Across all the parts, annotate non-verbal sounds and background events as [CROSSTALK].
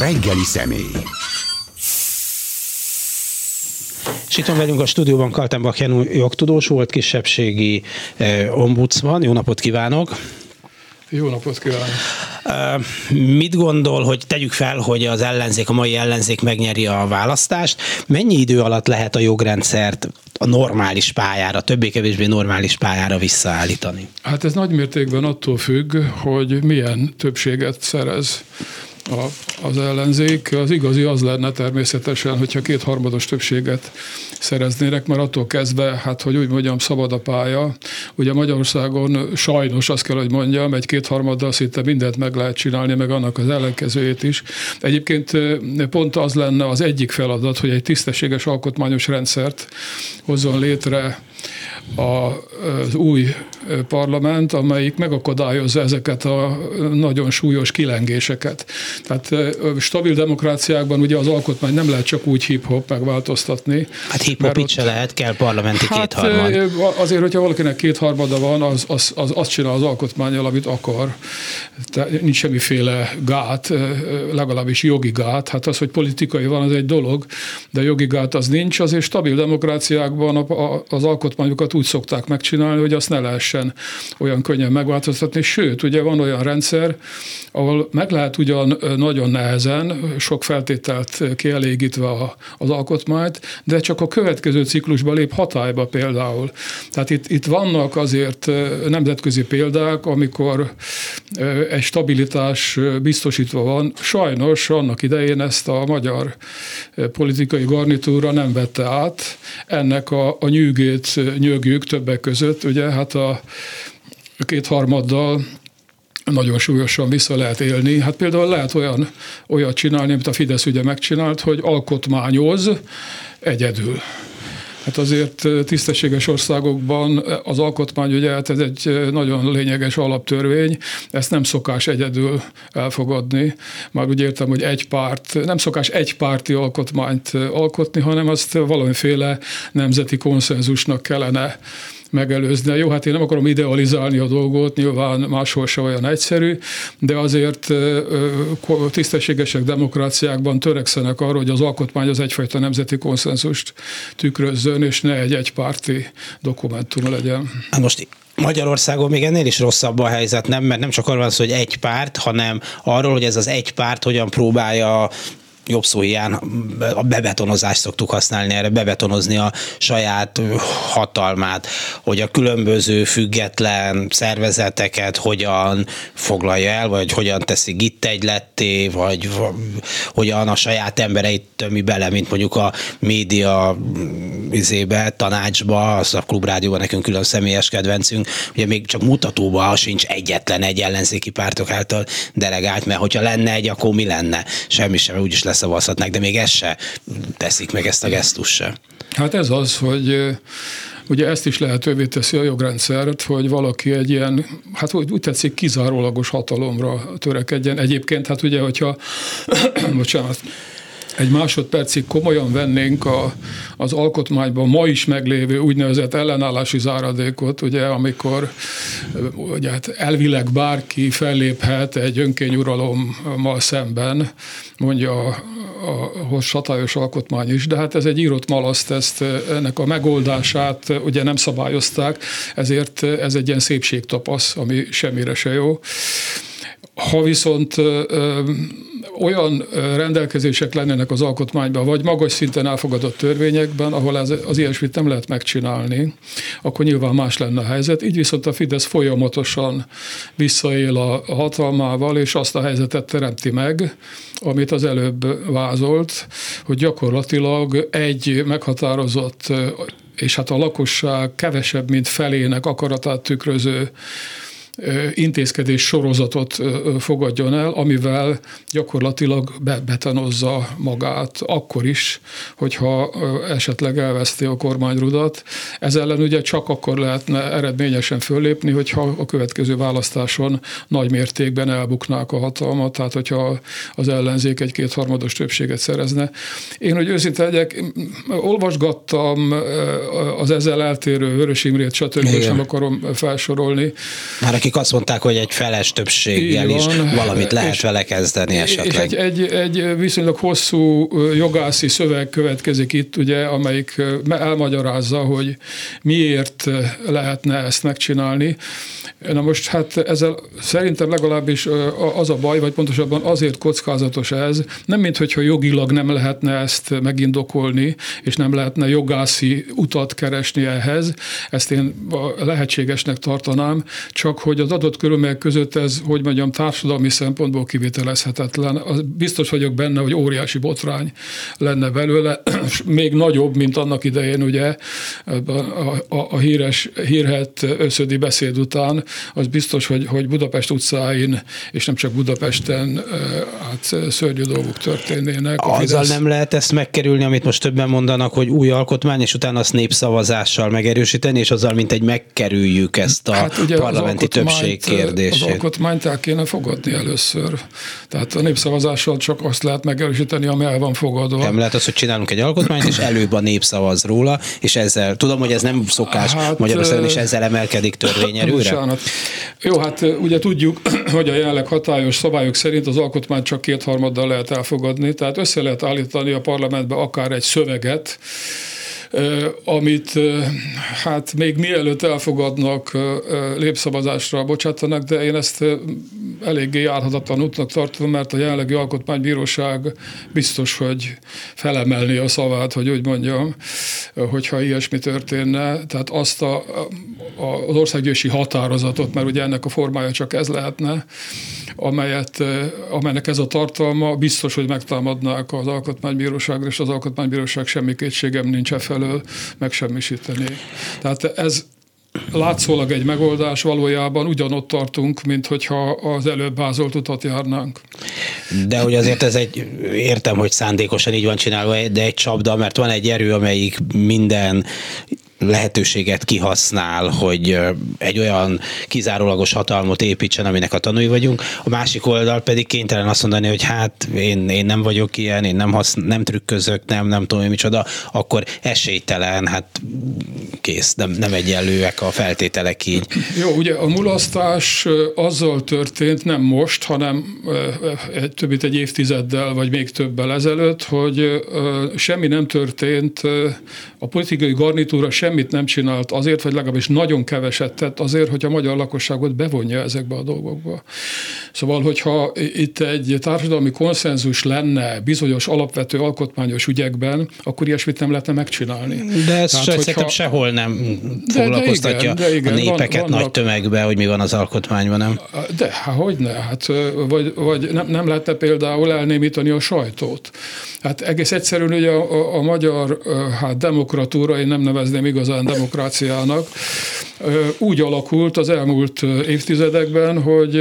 reggeli személy. És itt van velünk a stúdióban Kaltenbach Jenő jogtudós, volt kisebbségi eh, ombudsman. Jó napot kívánok! Jó napot kívánok! Mit gondol, hogy tegyük fel, hogy az ellenzék, a mai ellenzék megnyeri a választást, mennyi idő alatt lehet a jogrendszert a normális pályára, többé-kevésbé normális pályára visszaállítani? Hát ez nagy mértékben attól függ, hogy milyen többséget szerez a, az ellenzék. Az igazi az lenne természetesen, hogyha kétharmados többséget szereznének, mert attól kezdve, hát hogy úgy mondjam, szabad a pálya. Ugye Magyarországon sajnos azt kell, hogy mondjam, egy kétharmaddal szinte mindent meg lehet csinálni, meg annak az ellenkezőjét is. Egyébként pont az lenne az egyik feladat, hogy egy tisztességes alkotmányos rendszert hozzon létre az új parlament, amelyik megakadályozza ezeket a nagyon súlyos kilengéseket. Tehát stabil demokráciákban ugye az alkotmány nem lehet csak úgy hip-hop megváltoztatni. Hát hip-hop itt se lehet, kell parlamenti hát kétharmad. Azért, hogyha valakinek kétharmada van, az, az, az azt csinál az alkotmányjal, amit akar. Tehát nincs semmiféle gát, legalábbis jogi gát. Hát az, hogy politikai van, az egy dolog, de jogi gát az nincs. Azért stabil demokráciákban az alkotmányokat úgy szokták megcsinálni, hogy azt ne lehessen olyan könnyen megváltoztatni. Sőt, ugye van olyan rendszer, ahol meg lehet ugyan nagyon nehezen, sok feltételt kielégítve az alkotmányt, de csak a következő ciklusban lép hatályba például. Tehát itt, itt vannak azért nemzetközi példák, amikor egy stabilitás biztosítva van. Sajnos annak idején ezt a magyar politikai garnitúra nem vette át. Ennek a, a nyűgét nyögjük többek között, ugye hát a kétharmaddal nagyon súlyosan vissza lehet élni. Hát például lehet olyan, olyat csinálni, amit a Fidesz ugye megcsinált, hogy alkotmányoz egyedül. Hát azért tisztességes országokban az alkotmány, ugye hát ez egy nagyon lényeges alaptörvény, ezt nem szokás egyedül elfogadni. Már úgy értem, hogy egy párt, nem szokás egy párti alkotmányt alkotni, hanem azt valamiféle nemzeti konszenzusnak kellene megelőzni. Jó, hát én nem akarom idealizálni a dolgot, nyilván máshol se olyan egyszerű, de azért tisztességesek demokráciákban törekszenek arra, hogy az alkotmány az egyfajta nemzeti konszenzust tükrözzön, és ne egy egypárti dokumentum legyen. Hát most Magyarországon még ennél is rosszabb a helyzet, nem, mert nem csak arról van szó, hogy egy párt, hanem arról, hogy ez az egy párt hogyan próbálja jobb szó hiány, a bebetonozást szoktuk használni erre, bebetonozni a saját hatalmát, hogy a különböző független szervezeteket hogyan foglalja el, vagy hogyan teszi itt egyletté, vagy hogyan a saját embereit tömi bele, mint mondjuk a média izébe, tanácsba, az a klubrádióban nekünk külön személyes kedvencünk, ugye még csak mutatóban sincs egyetlen egy ellenzéki pártok által delegált, mert hogyha lenne egy, akkor mi lenne? Semmi sem, úgyis leszavazhatnák, de még ezt se teszik meg ezt a gesztus se. Hát ez az, hogy Ugye ezt is lehetővé teszi a jogrendszert, hogy valaki egy ilyen, hát úgy, úgy tetszik, kizárólagos hatalomra törekedjen. Egyébként, hát ugye, hogyha, [COUGHS] bocsánat, egy másodpercig komolyan vennénk a, az alkotmányban ma is meglévő úgynevezett ellenállási záradékot, ugye, amikor ugye, hát elvileg bárki felléphet egy önkényuralommal szemben, mondja a, a, a satályos alkotmány is, de hát ez egy írott malaszt, ezt ennek a megoldását ugye nem szabályozták, ezért ez egy ilyen szépségtapasz, ami semmire se jó. Ha viszont olyan rendelkezések lennének az alkotmányban, vagy magas szinten elfogadott törvényekben, ahol ez, az ilyesmit nem lehet megcsinálni, akkor nyilván más lenne a helyzet. Így viszont a Fidesz folyamatosan visszaél a hatalmával, és azt a helyzetet teremti meg, amit az előbb vázolt, hogy gyakorlatilag egy meghatározott és hát a lakosság kevesebb, mint felének akaratát tükröző intézkedés sorozatot fogadjon el, amivel gyakorlatilag bebetonozza magát akkor is, hogyha esetleg elveszti a kormányrudat. Ez ellen ugye csak akkor lehetne eredményesen föllépni, hogyha a következő választáson nagy mértékben elbuknák a hatalmat, tehát hogyha az ellenzék egy kétharmados többséget szerezne. Én, hogy őszinte legyek, olvasgattam az ezzel eltérő Vörös Imrét, stb. nem akarom felsorolni. Már aki akik azt mondták, hogy egy feles többséggel is valamit lehet és, vele kezdeni esetleg. És egy, egy, egy viszonylag hosszú jogászi szöveg következik itt, ugye, amelyik elmagyarázza, hogy miért lehetne ezt megcsinálni. Na most hát ezzel szerintem legalábbis az a baj, vagy pontosabban azért kockázatos ez, nem mint hogyha jogilag nem lehetne ezt megindokolni, és nem lehetne jogászi utat keresni ehhez, ezt én lehetségesnek tartanám, csak hogy az adott körülmények között ez, hogy mondjam, társadalmi szempontból kivitelezhetetlen. Biztos vagyok benne, hogy óriási botrány lenne belőle, [CLEARS THROAT] még nagyobb, mint annak idején ugye a, a, a híres, hírhet összödi beszéd után, az biztos, hogy, hogy Budapest utcáin, és nem csak Budapesten, hát szörnyű dolgok történnének. Azzal Fidesz... nem lehet ezt megkerülni, amit most többen mondanak, hogy új alkotmány, és utána azt népszavazással megerősíteni, és azzal mint egy megkerüljük ezt a hát ugye parlamenti többség kérdését. Az alkotmányt el kéne fogadni először. Tehát a népszavazással csak azt lehet megerősíteni, ami el van fogadva. Nem lehet az, hogy csinálunk egy alkotmányt, és előbb a népszavaz róla, és ezzel, tudom, hogy ez nem szokás hát, Magyarországon, és ezzel emelkedik törvényerőre. Bocsánat. Jó, hát ugye tudjuk, [CLEARS THROAT] hogy a jelenleg hatályos szabályok szerint az alkotmányt csak kétharmaddal lehet elfogadni, tehát össze lehet állítani a parlamentbe akár egy szöveget, amit hát még mielőtt elfogadnak, lépszavazásra bocsátanak, de én ezt eléggé járhatatlan útnak tartom, mert a jelenlegi alkotmánybíróság biztos, hogy felemelni a szavát, hogy úgy mondjam, hogyha ilyesmi történne. Tehát azt a, a, az országgyűlési határozatot, mert ugye ennek a formája csak ez lehetne, amelyet, amelynek ez a tartalma, biztos, hogy megtámadnák az alkotmánybíróságra, és az alkotmánybíróság semmi kétségem nincs e felől megsemmisíteni. Tehát ez látszólag egy megoldás, valójában ugyanott tartunk, mint hogyha az előbb vázolt utat járnánk. De hogy azért ez egy, értem, hogy szándékosan így van csinálva, de egy csapda, mert van egy erő, amelyik minden lehetőséget kihasznál, hogy egy olyan kizárólagos hatalmot építsen, aminek a tanúi vagyunk, a másik oldal pedig kénytelen azt mondani, hogy hát én, én nem vagyok ilyen, én nem, hasz, nem trükközök, nem, nem tudom, hogy micsoda, akkor esélytelen, hát kész, nem, nem egyenlőek a feltételek így. Jó, ugye a mulasztás azzal történt, nem most, hanem egy, többit egy évtizeddel, vagy még többel ezelőtt, hogy semmi nem történt, a politikai garnitúra sem semmit nem csinált azért, vagy legalábbis nagyon keveset tett azért, hogy a magyar lakosságot bevonja ezekbe a dolgokba. Szóval, hogyha itt egy társadalmi konszenzus lenne bizonyos alapvető alkotmányos ügyekben, akkor ilyesmit nem lehetne megcsinálni. De ez Tehát, hogyha... szerintem sehol nem foglalkoztatja de, de igen, de igen, a népeket van, nagy tömegbe, hogy mi van az alkotmányban, nem? De, hát hogy ne? Hát, vagy, vagy nem, nem lehetne például elnémítani a sajtót. Hát egész egyszerűen ugye a, a, a magyar hát demokratúra, én nem nevezném igazán demokráciának, úgy alakult az elmúlt évtizedekben, hogy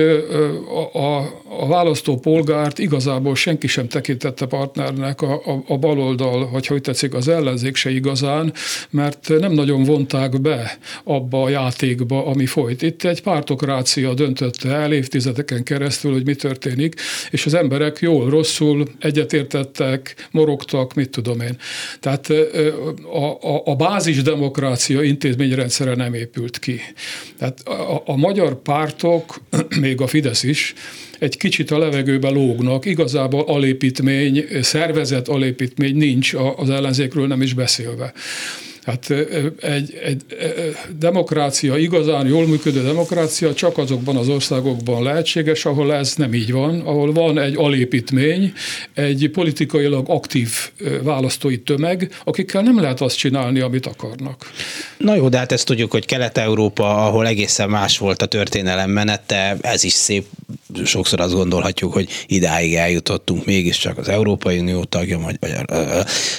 a, a, a választópolgárt igazából senki sem tekintette partnernek a, a, a baloldal, vagy hogy tetszik, az ellenzék se igazán, mert nem nagyon vonták be abba a játékba, ami folyt. Itt egy pártokrácia döntötte el évtizedeken keresztül, hogy mi történik, és az emberek jól, rosszul egyetértettek, morogtak, mit tudom én. Tehát a, a, a bázis demokrácia intézményrendszere nem épült ki. Tehát a, a magyar pártok, [CLEARS THROAT] még a Fidesz is, egy kicsit a levegőbe lógnak. Igazából alépítmény, szervezet alépítmény nincs, az ellenzékről nem is beszélve. Hát egy, egy demokrácia, igazán jól működő demokrácia csak azokban az országokban lehetséges, ahol ez nem így van, ahol van egy alépítmény, egy politikailag aktív választói tömeg, akikkel nem lehet azt csinálni, amit akarnak. Na jó, de hát ezt tudjuk, hogy Kelet-Európa, ahol egészen más volt a történelem menete, ez is szép, sokszor azt gondolhatjuk, hogy idáig eljutottunk, mégiscsak az Európai Unió tagja, vagy, vagy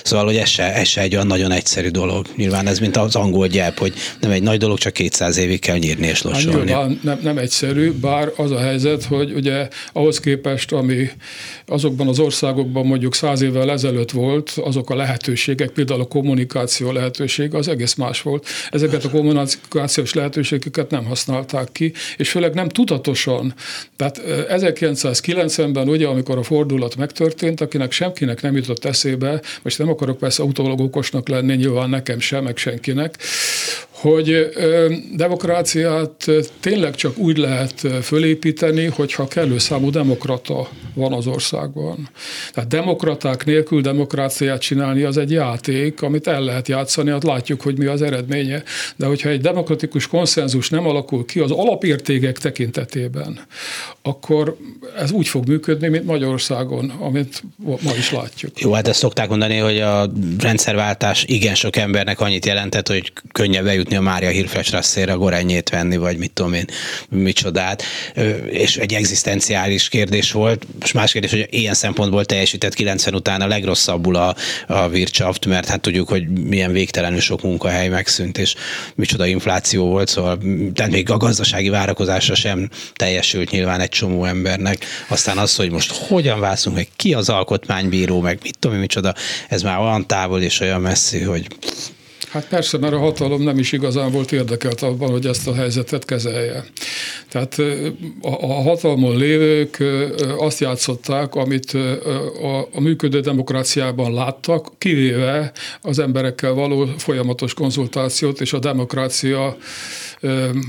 szóval, hogy ez se, ez se egy olyan nagyon egyszerű dolog. Nyilván ez, mint az angol gyep, hogy nem egy nagy dolog, csak 200 évig kell nyírni és hát lossolni. Hát nem, nem egyszerű, bár az a helyzet, hogy ugye ahhoz képest, ami azokban az országokban mondjuk száz évvel ezelőtt volt, azok a lehetőségek, például a kommunikáció lehetőség, az egész más volt. Ezeket a kommunikációs lehetőségeket nem használták ki, és főleg nem tudatosan. Tehát 1990-ben ugye, amikor a fordulat megtörtént, akinek semkinek nem jutott eszébe, most nem akarok persze utólag okosnak lenni, nyilván nekem sem, meg senkinek, hogy demokráciát tényleg csak úgy lehet fölépíteni, hogyha kellő számú demokrata van az országban. Tehát demokraták nélkül demokráciát csinálni az egy játék, amit el lehet játszani, hát látjuk, hogy mi az eredménye. De hogyha egy demokratikus konszenzus nem alakul ki az alapértékek tekintetében, akkor ez úgy fog működni, mint Magyarországon, amit ma is látjuk. Jó, hát ezt szokták mondani, hogy a rendszerváltás igen sok embernek annyit jelentett, hogy könnyebb bejutni a Mária Hirfesrasszére, a gorenyét venni, vagy mit tudom én, micsodát. És egy egzisztenciális kérdés volt. Most más kérdés, hogy ilyen szempontból teljesített 90 után a legrosszabbul a, a Wirtschaft, mert hát tudjuk, hogy milyen végtelenül sok munkahely megszűnt, és micsoda infláció volt, szóval tehát még a gazdasági várakozása sem teljesült nyilván egy csomó embernek. Aztán az, hogy most hogyan vászunk meg, ki az alkotmánybíró, meg mit tudom, micsoda, ez már olyan távol és olyan messzi, hogy Hát persze, mert a hatalom nem is igazán volt érdekelt abban, hogy ezt a helyzetet kezelje. Tehát a, hatalmon lévők azt játszották, amit a működő demokráciában láttak, kivéve az emberekkel való folyamatos konzultációt és a demokrácia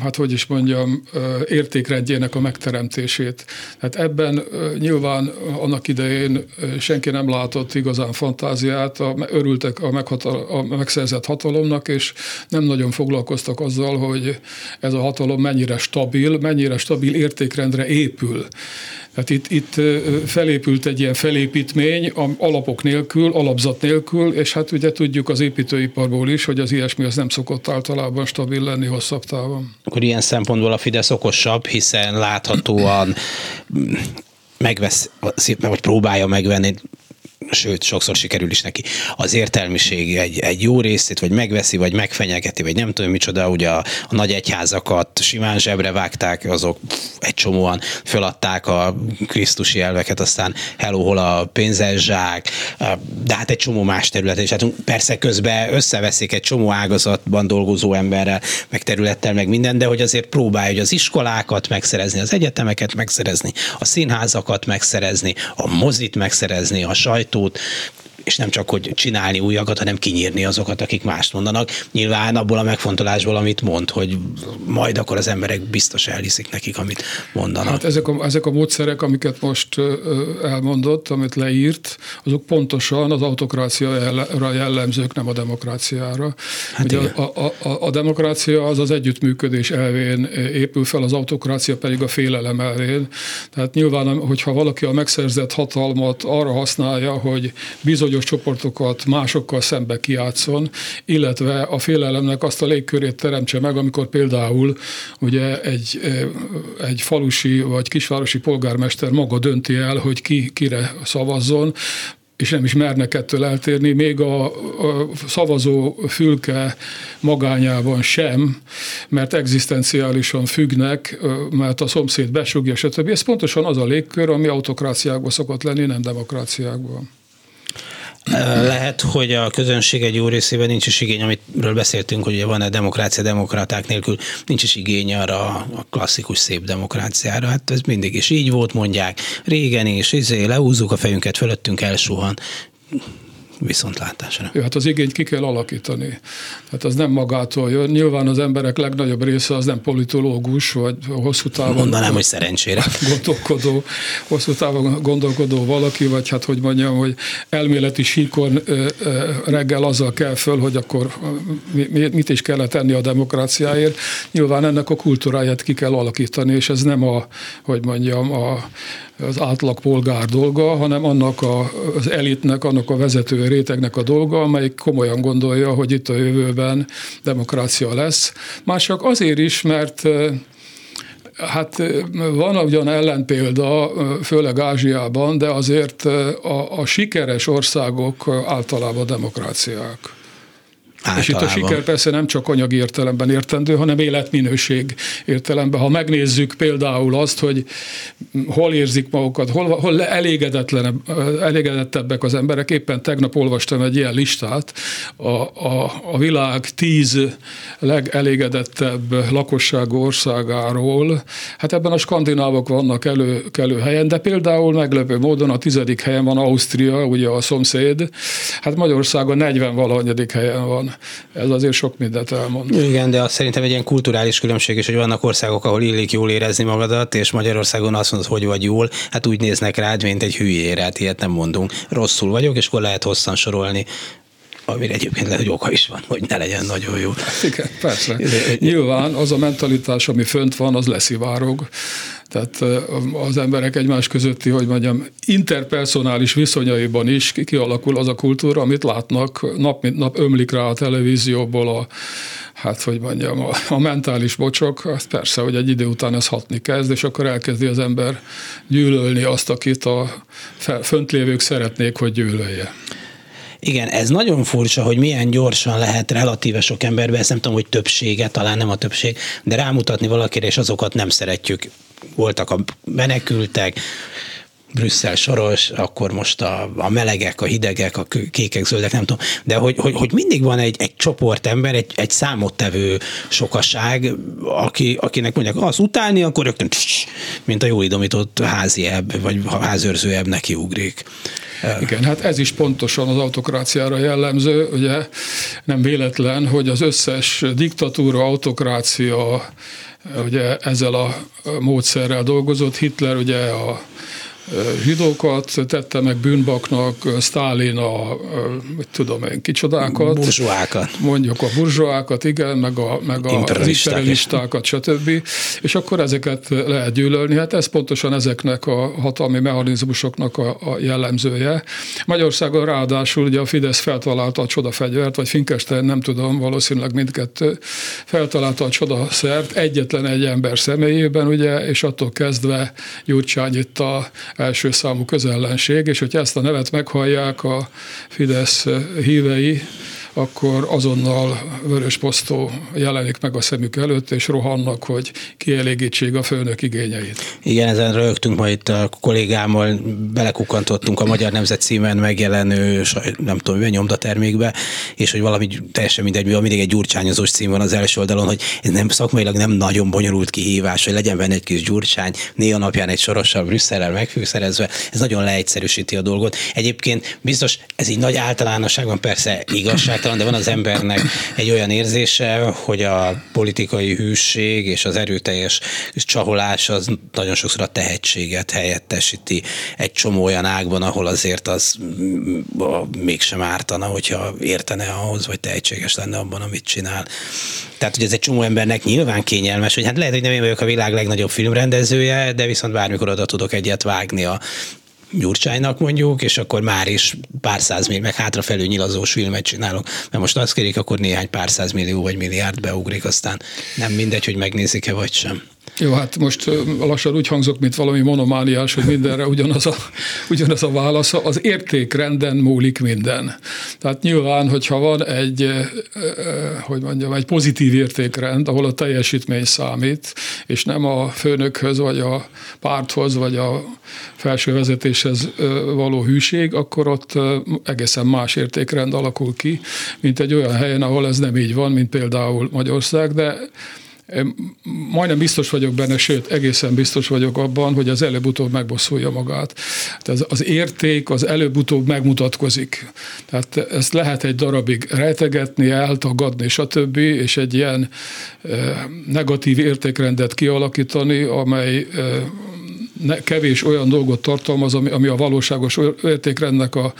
hát hogy is mondjam, értékrendjének a megteremtését. Hát ebben nyilván annak idején senki nem látott igazán fantáziát, örültek a, meghatal- a megszerzett hatalomnak, és nem nagyon foglalkoztak azzal, hogy ez a hatalom mennyire stabil, mennyire stabil értékrendre épül. Tehát itt, itt felépült egy ilyen felépítmény alapok nélkül, alapzat nélkül, és hát ugye tudjuk az építőiparból is, hogy az ilyesmi az nem szokott általában stabil lenni hosszabb távon. Akkor ilyen szempontból a Fidesz okosabb, hiszen láthatóan megvesz, vagy próbálja megvenni sőt, sokszor sikerül is neki. Az értelmiség egy, egy jó részét, vagy megveszi, vagy megfenyegeti, vagy nem tudom micsoda, ugye a, a nagy egyházakat simán zsebre vágták, azok egy csomóan föladták a krisztusi elveket, aztán hello, hol a pénzes zsák, de hát egy csomó más terület, és hát persze közben összeveszik egy csomó ágazatban dolgozó emberrel, meg területtel, meg minden, de hogy azért próbálja, hogy az iskolákat megszerezni, az egyetemeket megszerezni, a színházakat megszerezni, a mozit megszerezni, a sajtó sajtót, és nem csak, hogy csinálni újakat, hanem kinyírni azokat, akik mást mondanak. Nyilván abból a megfontolásból, amit mond, hogy majd akkor az emberek biztos elhiszik nekik, amit mondanak. Hát ezek a, ezek a módszerek, amiket most elmondott, amit leírt, azok pontosan az autokráciára jellemzők, nem a demokráciára. Hát Ugye a, a, a, a demokrácia az az együttműködés elvén épül fel, az autokrácia pedig a félelem elvén. Tehát nyilván, hogyha valaki a megszerzett hatalmat arra használja, hogy bizony bizonyos csoportokat másokkal szembe kiátszon, illetve a félelemnek azt a légkörét teremtse meg, amikor például ugye egy, egy falusi vagy kisvárosi polgármester maga dönti el, hogy ki kire szavazzon, és nem is mernek ettől eltérni, még a, a szavazó fülke magányában sem, mert egzisztenciálisan függnek, mert a szomszéd besugja, stb. Ez pontosan az a légkör, ami autokráciákban szokott lenni, nem demokráciákban. Lehet, hogy a közönség egy jó részében nincs is igény, amitről beszéltünk, hogy van-e demokrácia demokraták nélkül, nincs is igény arra a klasszikus szép demokráciára. Hát ez mindig is így volt, mondják. Régen is, izé, leúzzuk a fejünket, fölöttünk elsuhan viszontlátásra. Ja, hát az igényt ki kell alakítani. Tehát az nem magától jön. Nyilván az emberek legnagyobb része az nem politológus, vagy hosszú távon... Mondanám, hogy szerencsére. [LAUGHS] Gondolkodó, hosszú távon gondolkodó valaki, vagy hát hogy mondjam, hogy elméleti síkon reggel azzal kell föl, hogy akkor mit is kellett tenni a demokráciáért. Nyilván ennek a kultúráját ki kell alakítani, és ez nem a, hogy mondjam, a, az átlag polgár dolga, hanem annak a, az elitnek, annak a vezető rétegnek a dolga, amelyik komolyan gondolja, hogy itt a jövőben demokrácia lesz. Már csak azért is, mert Hát van ugyan ellenpélda, főleg Ázsiában, de azért a, a sikeres országok általában demokráciák. Általában. És itt a siker persze nem csak anyagi értelemben értendő, hanem életminőség értelemben. Ha megnézzük például azt, hogy hol érzik magukat, hol, hol elégedettebbek az emberek, éppen tegnap olvastam egy ilyen listát, a, a, a világ tíz legelégedettebb lakosságú országáról. Hát ebben a skandinávok vannak elő, elő helyen, de például meglepő módon a tizedik helyen van Ausztria, ugye a szomszéd, hát Magyarországon 40 valahanyadik helyen van. Van. Ez azért sok mindent elmond. Igen, de azt szerintem egy ilyen kulturális különbség is, hogy vannak országok, ahol illik jól érezni magadat, és Magyarországon azt mondod, hogy vagy jól, hát úgy néznek rád, mint egy hülyére, hát ilyet nem mondunk. Rosszul vagyok, és akkor lehet hosszan sorolni amire egyébként lehet, hogy oka is van, hogy ne legyen nagyon jó. Igen, persze. Nyilván az a mentalitás, ami fönt van, az leszivárog. Tehát az emberek egymás közötti, hogy mondjam, interpersonális viszonyaiban is kialakul az a kultúra, amit látnak, nap mint nap ömlik rá a televízióból a, hát hogy mondjam, a, a mentális bocsok, az persze, hogy egy idő után ez hatni kezd, és akkor elkezdi az ember gyűlölni azt, akit a föntlévők szeretnék, hogy gyűlölje. Igen, ez nagyon furcsa, hogy milyen gyorsan lehet relatíve sok emberbe, ezt nem tudom, hogy többsége, talán nem a többség, de rámutatni valakire, és azokat nem szeretjük. Voltak a menekültek, Brüsszel soros, akkor most a, a melegek, a hidegek, a kékek, zöldek, nem tudom, de hogy, hogy, hogy mindig van egy, egy csoport ember, egy, egy számottevő sokaság, aki, akinek mondják, az utálni, akkor rögtön, mint a jó idomított házi ebb, vagy házőrző ebb neki ugrik. Igen, hát ez is pontosan az autokráciára jellemző, ugye nem véletlen, hogy az összes diktatúra, autokrácia ugye ezzel a módszerrel dolgozott. Hitler ugye a zsidókat tette meg bűnbaknak, Sztálin a, mit tudom én, kicsodákat. Burzsóákat. Mondjuk a burzsóákat, igen, meg, a, meg a imperialistákat, stb. És akkor ezeket lehet gyűlölni. Hát ez pontosan ezeknek a hatalmi mechanizmusoknak a, a jellemzője. Magyarországon ráadásul ugye a Fidesz feltalálta a csodafegyvert, vagy Finkestein, nem tudom, valószínűleg mindkettő feltalálta a csodaszert egyetlen egy ember személyében, ugye, és attól kezdve Gyurcsány itt a első számú közellenség, és hogyha ezt a nevet meghallják a Fidesz hívei, akkor azonnal vörös posztó jelenik meg a szemük előtt, és rohannak, hogy kielégítsék a főnök igényeit. Igen, ezen rögtünk ma itt a kollégámmal, belekukantottunk a Magyar Nemzet címen megjelenő, nem tudom, milyen nyomdatermékbe, és hogy valami teljesen mindegy, mivel mindig egy gyurcsányozós cím van az első oldalon, hogy ez nem szakmailag nem nagyon bonyolult kihívás, hogy legyen benne egy kis gyurcsány, néha napján egy sorossal Brüsszellel megfűszerezve, ez nagyon leegyszerűsíti a dolgot. Egyébként biztos ez így nagy általánosságban persze igazság, igazságtalan, de van az embernek egy olyan érzése, hogy a politikai hűség és az erőteljes csaholás az nagyon sokszor a tehetséget helyettesíti egy csomó olyan ágban, ahol azért az mm, mégsem ártana, hogyha értene ahhoz, vagy tehetséges lenne abban, amit csinál. Tehát, hogy ez egy csomó embernek nyilván kényelmes, hogy hát lehet, hogy nem én vagyok a világ legnagyobb filmrendezője, de viszont bármikor oda tudok egyet vágni a Gyurcsánynak mondjuk, és akkor már is pár millió, meg hátrafelő nyilazós filmet csinálok. Mert most azt kérik, akkor néhány pár millió vagy milliárd beugrik, aztán nem mindegy, hogy megnézik-e vagy sem. Jó, hát most lassan úgy hangzok, mint valami monomániás, hogy mindenre ugyanaz a, [LAUGHS] ugyanaz a válasz. Az értékrenden múlik minden. Tehát nyilván, hogyha van egy, hogy mondjam, egy pozitív értékrend, ahol a teljesítmény számít, és nem a főnökhöz, vagy a párthoz, vagy a felső vezetéshez való hűség, akkor ott egészen más értékrend alakul ki, mint egy olyan helyen, ahol ez nem így van, mint például Magyarország, de majdnem biztos vagyok benne, sőt, egészen biztos vagyok abban, hogy az előbb-utóbb megbosszulja magát. Tehát az érték az előbb-utóbb megmutatkozik. Tehát ezt lehet egy darabig rejtegetni, eltagadni, stb., és egy ilyen negatív értékrendet kialakítani, amely kevés olyan dolgot tartalmaz, ami, ami a valóságos értékrendnek a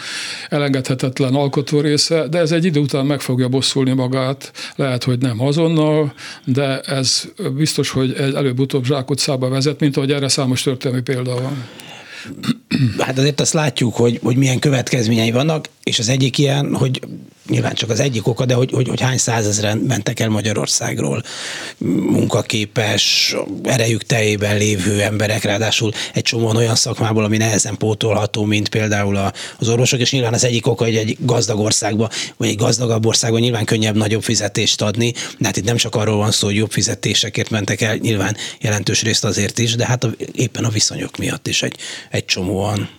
elengedhetetlen alkotó része, de ez egy idő után meg fogja bosszulni magát, lehet, hogy nem azonnal, de ez biztos, hogy előbb-utóbb zsákutcába vezet, mint ahogy erre számos történelmi példa van. Hát azért azt látjuk, hogy, hogy milyen következményei vannak, és az egyik ilyen, hogy nyilván csak az egyik oka, de hogy, hogy, hogy hány százezren mentek el Magyarországról munkaképes, erejük teljében lévő emberek, ráadásul egy csomóan olyan szakmából, ami nehezen pótolható, mint például az orvosok, és nyilván az egyik oka, hogy egy gazdag országba, vagy egy gazdagabb országban nyilván könnyebb nagyobb fizetést adni, de hát itt nem csak arról van szó, hogy jobb fizetésekért mentek el, nyilván jelentős részt azért is, de hát a, éppen a viszonyok miatt is egy, egy csomóan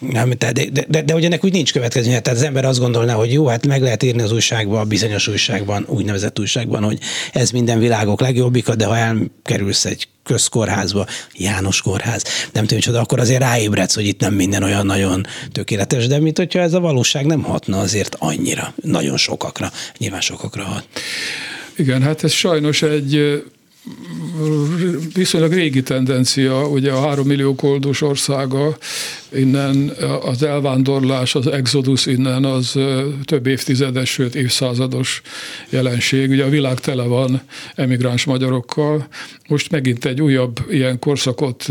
nem, de, de, de, de hogy ennek úgy nincs következménye. Tehát az ember azt gondolná, hogy jó, hát meg lehet írni az újságban, a bizonyos újságban, úgynevezett újságban, hogy ez minden világok legjobbika, de ha elkerülsz egy közkórházba, János kórház, nem tudom, hogy akkor azért ráébredsz, hogy itt nem minden olyan nagyon tökéletes, de mint hogyha ez a valóság nem hatna azért annyira, nagyon sokakra, nyilván sokakra hat. Igen, hát ez sajnos egy viszonylag régi tendencia, ugye a három millió koldus országa, innen az elvándorlás, az exodus innen az több évtizedes, sőt évszázados jelenség. Ugye a világ tele van emigráns magyarokkal. Most megint egy újabb ilyen korszakot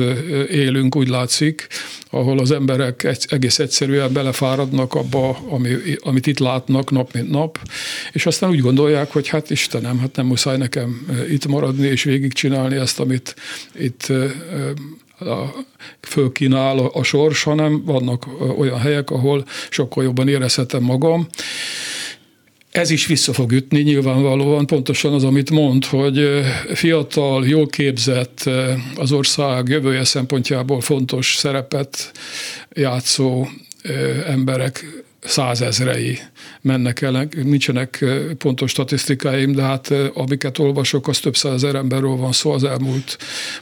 élünk, úgy látszik, ahol az emberek egész egyszerűen belefáradnak abba, ami, amit itt látnak nap mint nap, és aztán úgy gondolják, hogy hát Istenem, hát nem muszáj nekem itt maradni és végigcsinálni ezt, amit itt fölkínál a sors, hanem vannak olyan helyek, ahol sokkal jobban érezhetem magam. Ez is vissza fog ütni nyilvánvalóan, pontosan az, amit mond, hogy fiatal, jól képzett, az ország jövője szempontjából fontos szerepet játszó emberek százezrei mennek el, nincsenek pontos statisztikáim, de hát amiket olvasok, az több százezer emberről van szó az elmúlt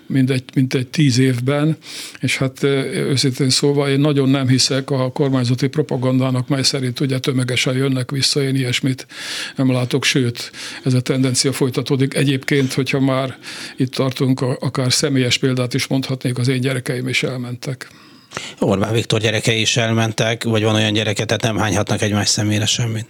mindegy, mint egy tíz évben, és hát őszintén szóval én nagyon nem hiszek a kormányzati propagandának, mely szerint ugye tömegesen jönnek vissza, én ilyesmit nem látok, sőt, ez a tendencia folytatódik. Egyébként, hogyha már itt tartunk, akár személyes példát is mondhatnék, az én gyerekeim is elmentek. Orbán Viktor gyerekei is elmentek, vagy van olyan gyereke, tehát nem hányhatnak egymás szemére semmit.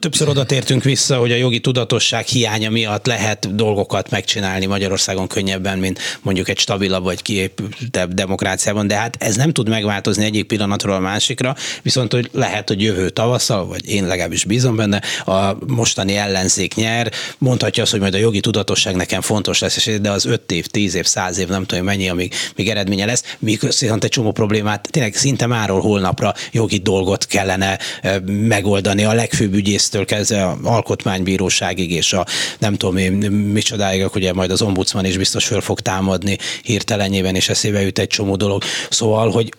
Többször oda tértünk vissza, hogy a jogi tudatosság hiánya miatt lehet dolgokat megcsinálni Magyarországon könnyebben, mint mondjuk egy stabilabb vagy kiépültebb demokráciában, de hát ez nem tud megváltozni egyik pillanatról a másikra, viszont hogy lehet, hogy jövő tavasszal, vagy én legalábbis bízom benne, a mostani ellenzék nyer, mondhatja azt, hogy majd a jogi tudatosság nekem fontos lesz, de az 5 év, 10 év, 100 év, nem tudom mennyi, amíg még eredménye lesz, viszont egy csomó problémát tényleg szinte máról holnapra jogi dolgot kellene megoldani a legfőbb ügyésztől kezdve a alkotmánybíróságig és a nem tudom én micsodáig, ugye majd az ombudsman is biztos föl fog támadni hirtelenjében, és eszébe jut egy csomó dolog. Szóval, hogy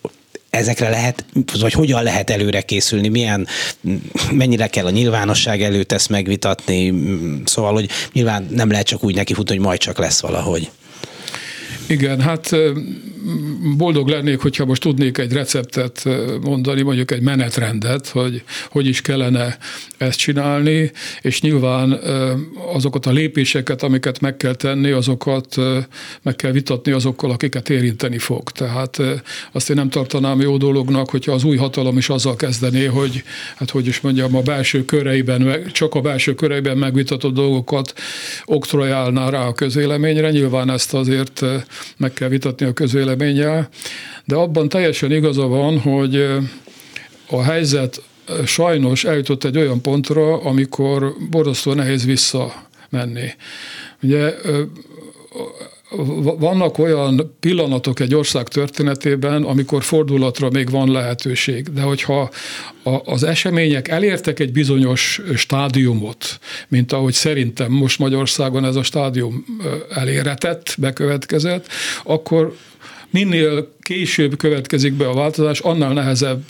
ezekre lehet, vagy hogyan lehet előre készülni, milyen, mennyire kell a nyilvánosság előtt ezt megvitatni, szóval, hogy nyilván nem lehet csak úgy nekifutni, hogy majd csak lesz valahogy. Igen, hát boldog lennék, hogyha most tudnék egy receptet mondani, mondjuk egy menetrendet, hogy hogy is kellene ezt csinálni, és nyilván azokat a lépéseket, amiket meg kell tenni, azokat meg kell vitatni azokkal, akiket érinteni fog. Tehát azt én nem tartanám jó dolognak, hogyha az új hatalom is azzal kezdené, hogy hát hogy is mondjam, a belső köreiben, csak a belső köreiben megvitatott dolgokat oktrojálná rá a közéleményre. Nyilván ezt azért meg kell vitatni a közvéleménnyel, de abban teljesen igaza van, hogy a helyzet sajnos eljutott egy olyan pontra, amikor borzasztó nehéz visszamenni. Ugye vannak olyan pillanatok egy ország történetében, amikor fordulatra még van lehetőség, de hogyha az események elértek egy bizonyos stádiumot, mint ahogy szerintem most Magyarországon ez a stádium eléretett, bekövetkezett, akkor minél később következik be a változás, annál nehezebb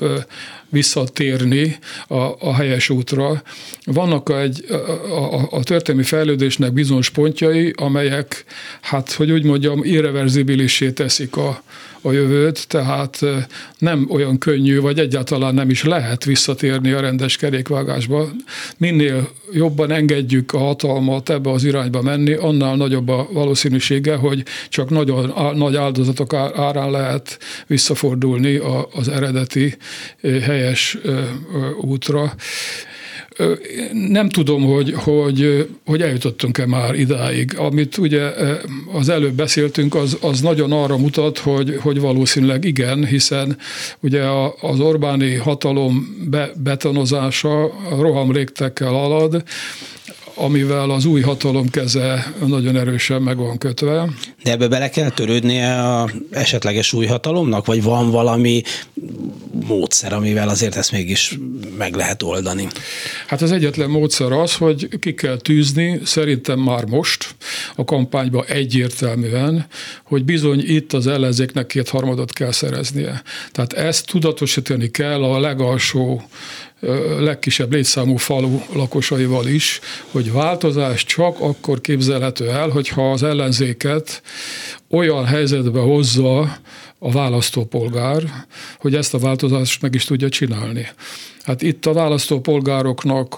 visszatérni a, a helyes útra. Vannak egy, a, a, a történelmi fejlődésnek bizonyos pontjai, amelyek, hát hogy úgy mondjam, irreverzibilisé teszik a, a jövőt, tehát nem olyan könnyű, vagy egyáltalán nem is lehet visszatérni a rendes kerékvágásba. Minél jobban engedjük a hatalmat ebbe az irányba menni, annál nagyobb a valószínűsége, hogy csak nagyon nagy áldozatok árán lehet visszafordulni az eredeti helyes útra. Nem tudom, hogy, hogy, hogy eljutottunk-e már idáig. Amit ugye az előbb beszéltünk, az, az nagyon arra mutat, hogy, hogy valószínűleg igen, hiszen ugye az Orbáni hatalom be, betonozása rohamlégtekkel alad, amivel az új hatalom keze nagyon erősen meg van kötve. De ebbe bele kell törődnie a esetleges új hatalomnak, vagy van valami módszer, amivel azért ezt mégis meg lehet oldani? Hát az egyetlen módszer az, hogy ki kell tűzni, szerintem már most a kampányba egyértelműen, hogy bizony itt az ellenzéknek kétharmadot kell szereznie. Tehát ezt tudatosítani kell a legalsó legkisebb létszámú falu lakosaival is, hogy változás csak akkor képzelhető el, hogyha az ellenzéket olyan helyzetbe hozza a választópolgár, hogy ezt a változást meg is tudja csinálni. Hát itt a választópolgároknak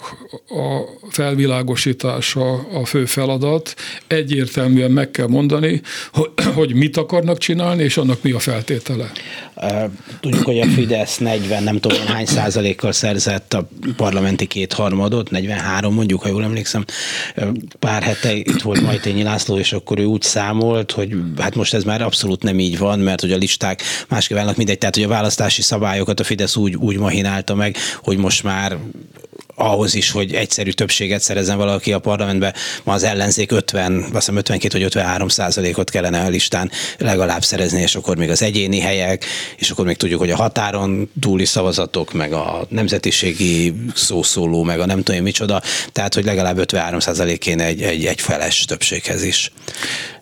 a felvilágosítása a fő feladat. Egyértelműen meg kell mondani, hogy [CLEARS THROAT] mit akarnak csinálni, és annak mi a feltétele. Tudjuk, hogy a Fidesz 40, nem tudom hány százalékkal szerzett a parlamenti kétharmadot, 43 mondjuk, ha jól emlékszem. Pár hete itt volt Majtényi László, és akkor ő úgy számolt, hogy hát most ez már abszolút nem így van, mert hogy a listák másképp állnak mindegy, tehát hogy a választási szabályokat a Fidesz úgy, úgy mahinálta meg, hogy most már ahhoz is, hogy egyszerű többséget szerezzen valaki a parlamentbe, ma az ellenzék 50, azt hiszem 52 vagy 53 százalékot kellene a listán legalább szerezni, és akkor még az egyéni helyek, és akkor még tudjuk, hogy a határon túli szavazatok, meg a nemzetiségi szószóló, meg a nem tudom micsoda, tehát hogy legalább 53 százalék egy, egy, egy feles többséghez is.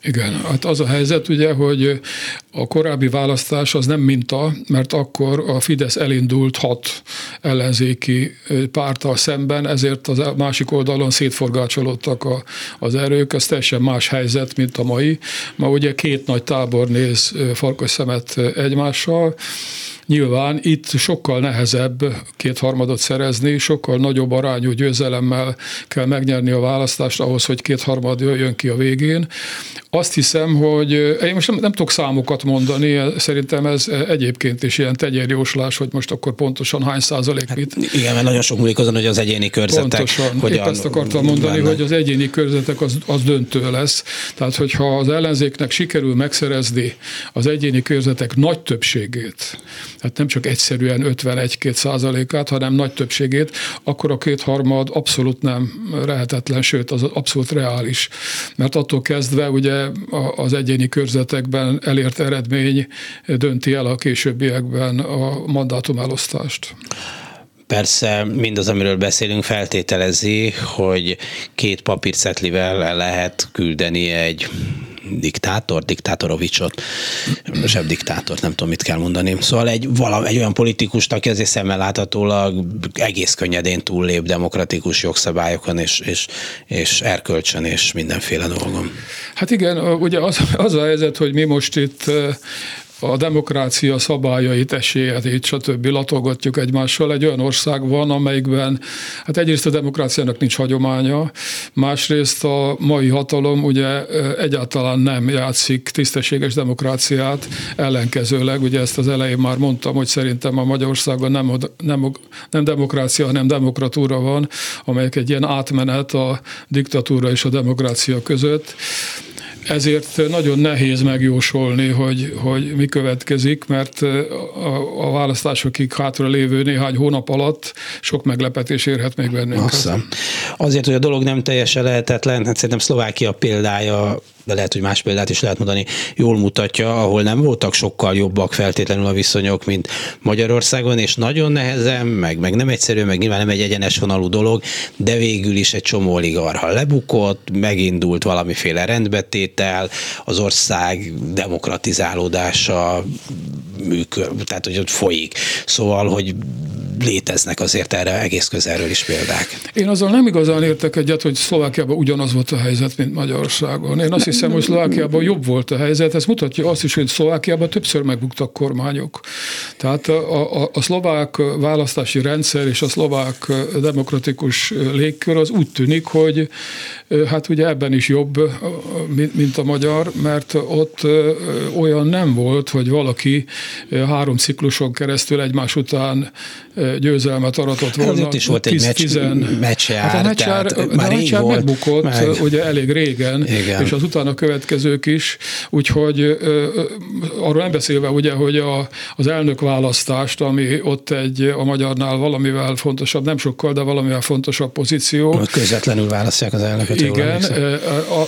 Igen, hát az a helyzet ugye, hogy a korábbi választás az nem minta, mert akkor a Fidesz elindult hat ellenzéki pártal szemben, ezért az másik oldalon szétforgácsolódtak a, az erők, ez teljesen más helyzet, mint a mai. Ma ugye két nagy tábor néz farkas szemet egymással, Nyilván itt sokkal nehezebb kétharmadot szerezni, sokkal nagyobb arányú győzelemmel kell megnyerni a választást ahhoz, hogy kétharmad jöjjön ki a végén. Azt hiszem, hogy én most nem, nem tudok számokat mondani, szerintem ez egyébként is ilyen tegyérjóslás, hogy most akkor pontosan hány százalék hát, mit. Igen, mert nagyon sok múlik azon, hogy az egyéni körzetek. Pontosan, hogy épp ezt akartam mondani, benne. hogy az egyéni körzetek az, az döntő lesz. Tehát, hogyha az ellenzéknek sikerül megszerezni az egyéni körzetek nagy többségét, tehát nem csak egyszerűen 51-2 százalékát, hanem nagy többségét, akkor a kétharmad abszolút nem lehetetlen, sőt az abszolút reális. Mert attól kezdve ugye az egyéni körzetekben elért eredmény dönti el a későbbiekben a mandátum elosztást. Persze mindaz, amiről beszélünk, feltételezi, hogy két papírcetlivel lehet küldeni egy diktátor, diktátorovicsot, sem diktátor, nem tudom, mit kell mondani. Szóval egy, valami, egy olyan politikus, aki azért szemmel láthatólag egész könnyedén túllép demokratikus jogszabályokon és, és, és erkölcsön és mindenféle dolgon. Hát igen, ugye az, az a helyzet, hogy mi most itt a demokrácia szabályait, esélyeit, stb. latolgatjuk egymással. Egy olyan ország van, amelyikben hát egyrészt a demokráciának nincs hagyománya, másrészt a mai hatalom ugye egyáltalán nem játszik tisztességes demokráciát, ellenkezőleg, ugye ezt az elején már mondtam, hogy szerintem a Magyarországon nem, nem, nem demokrácia, hanem demokratúra van, amelyek egy ilyen átmenet a diktatúra és a demokrácia között ezért nagyon nehéz megjósolni, hogy, hogy mi következik, mert a, a választásokig hátra lévő néhány hónap alatt sok meglepetés érhet még bennünket. Aztán. Azért, hogy a dolog nem teljesen lehetetlen, hát szerintem Szlovákia példája de lehet, hogy más példát is lehet mondani, jól mutatja, ahol nem voltak sokkal jobbak feltétlenül a viszonyok, mint Magyarországon, és nagyon nehezen, meg, meg nem egyszerű, meg nyilván nem egy egyenes vonalú dolog, de végül is egy csomó oligarha lebukott, megindult valamiféle rendbetétel, az ország demokratizálódása működ, tehát hogy ott folyik. Szóval, hogy léteznek azért erre egész közelről is példák. Én azzal nem igazán értek egyet, hogy Szlovákiában ugyanaz volt a helyzet, mint Magyarországon. Én azt hiszem, hogy Szlovákiában jobb volt a helyzet. Ez mutatja azt is, hogy Szlovákiában többször megbuktak kormányok. Tehát a, a, a szlovák választási rendszer és a szlovák demokratikus légkör az úgy tűnik, hogy hát ugye ebben is jobb, mint a magyar, mert ott olyan nem volt, hogy valaki három cikluson keresztül egymás után győzelmet aratott volna. Azért is volt egy meccs, meccsjár, hát meccsjár, tehát már meccsjár megbukott meg. ugye elég régen, Igen. és az utána következők is, úgyhogy arról nem beszélve ugye, hogy a, az elnök választást, ami ott egy a magyarnál valamivel fontosabb, nem sokkal, de valamivel fontosabb pozíció. Közvetlenül választják az elnököt. Igen,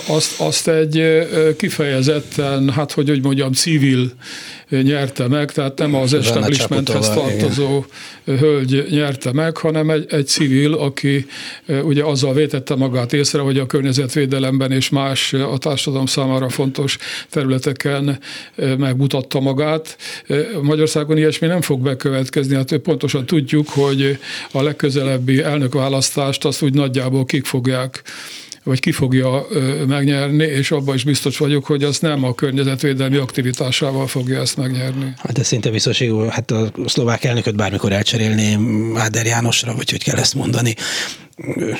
azt, azt egy kifejezetten, hát hogy hogy mondjam, civil nyerte meg, tehát nem az establishmenthez tartozó igen. hölgy nyerte meg, hanem egy, egy civil, aki ugye azzal vétette magát észre, hogy a környezetvédelemben és más a társadalom számára fontos területeken megmutatta magát. Magyarországon ilyesmi nem fog bekövetkezni, hát pontosan tudjuk, hogy a legközelebbi elnökválasztást azt úgy nagyjából kik fogják vagy ki fogja megnyerni, és abban is biztos vagyok, hogy az nem a környezetvédelmi aktivitásával fogja ezt megnyerni. Hát ez szinte biztos, hát a szlovák elnököt bármikor elcserélném Áder Jánosra, vagy hogy kell ezt mondani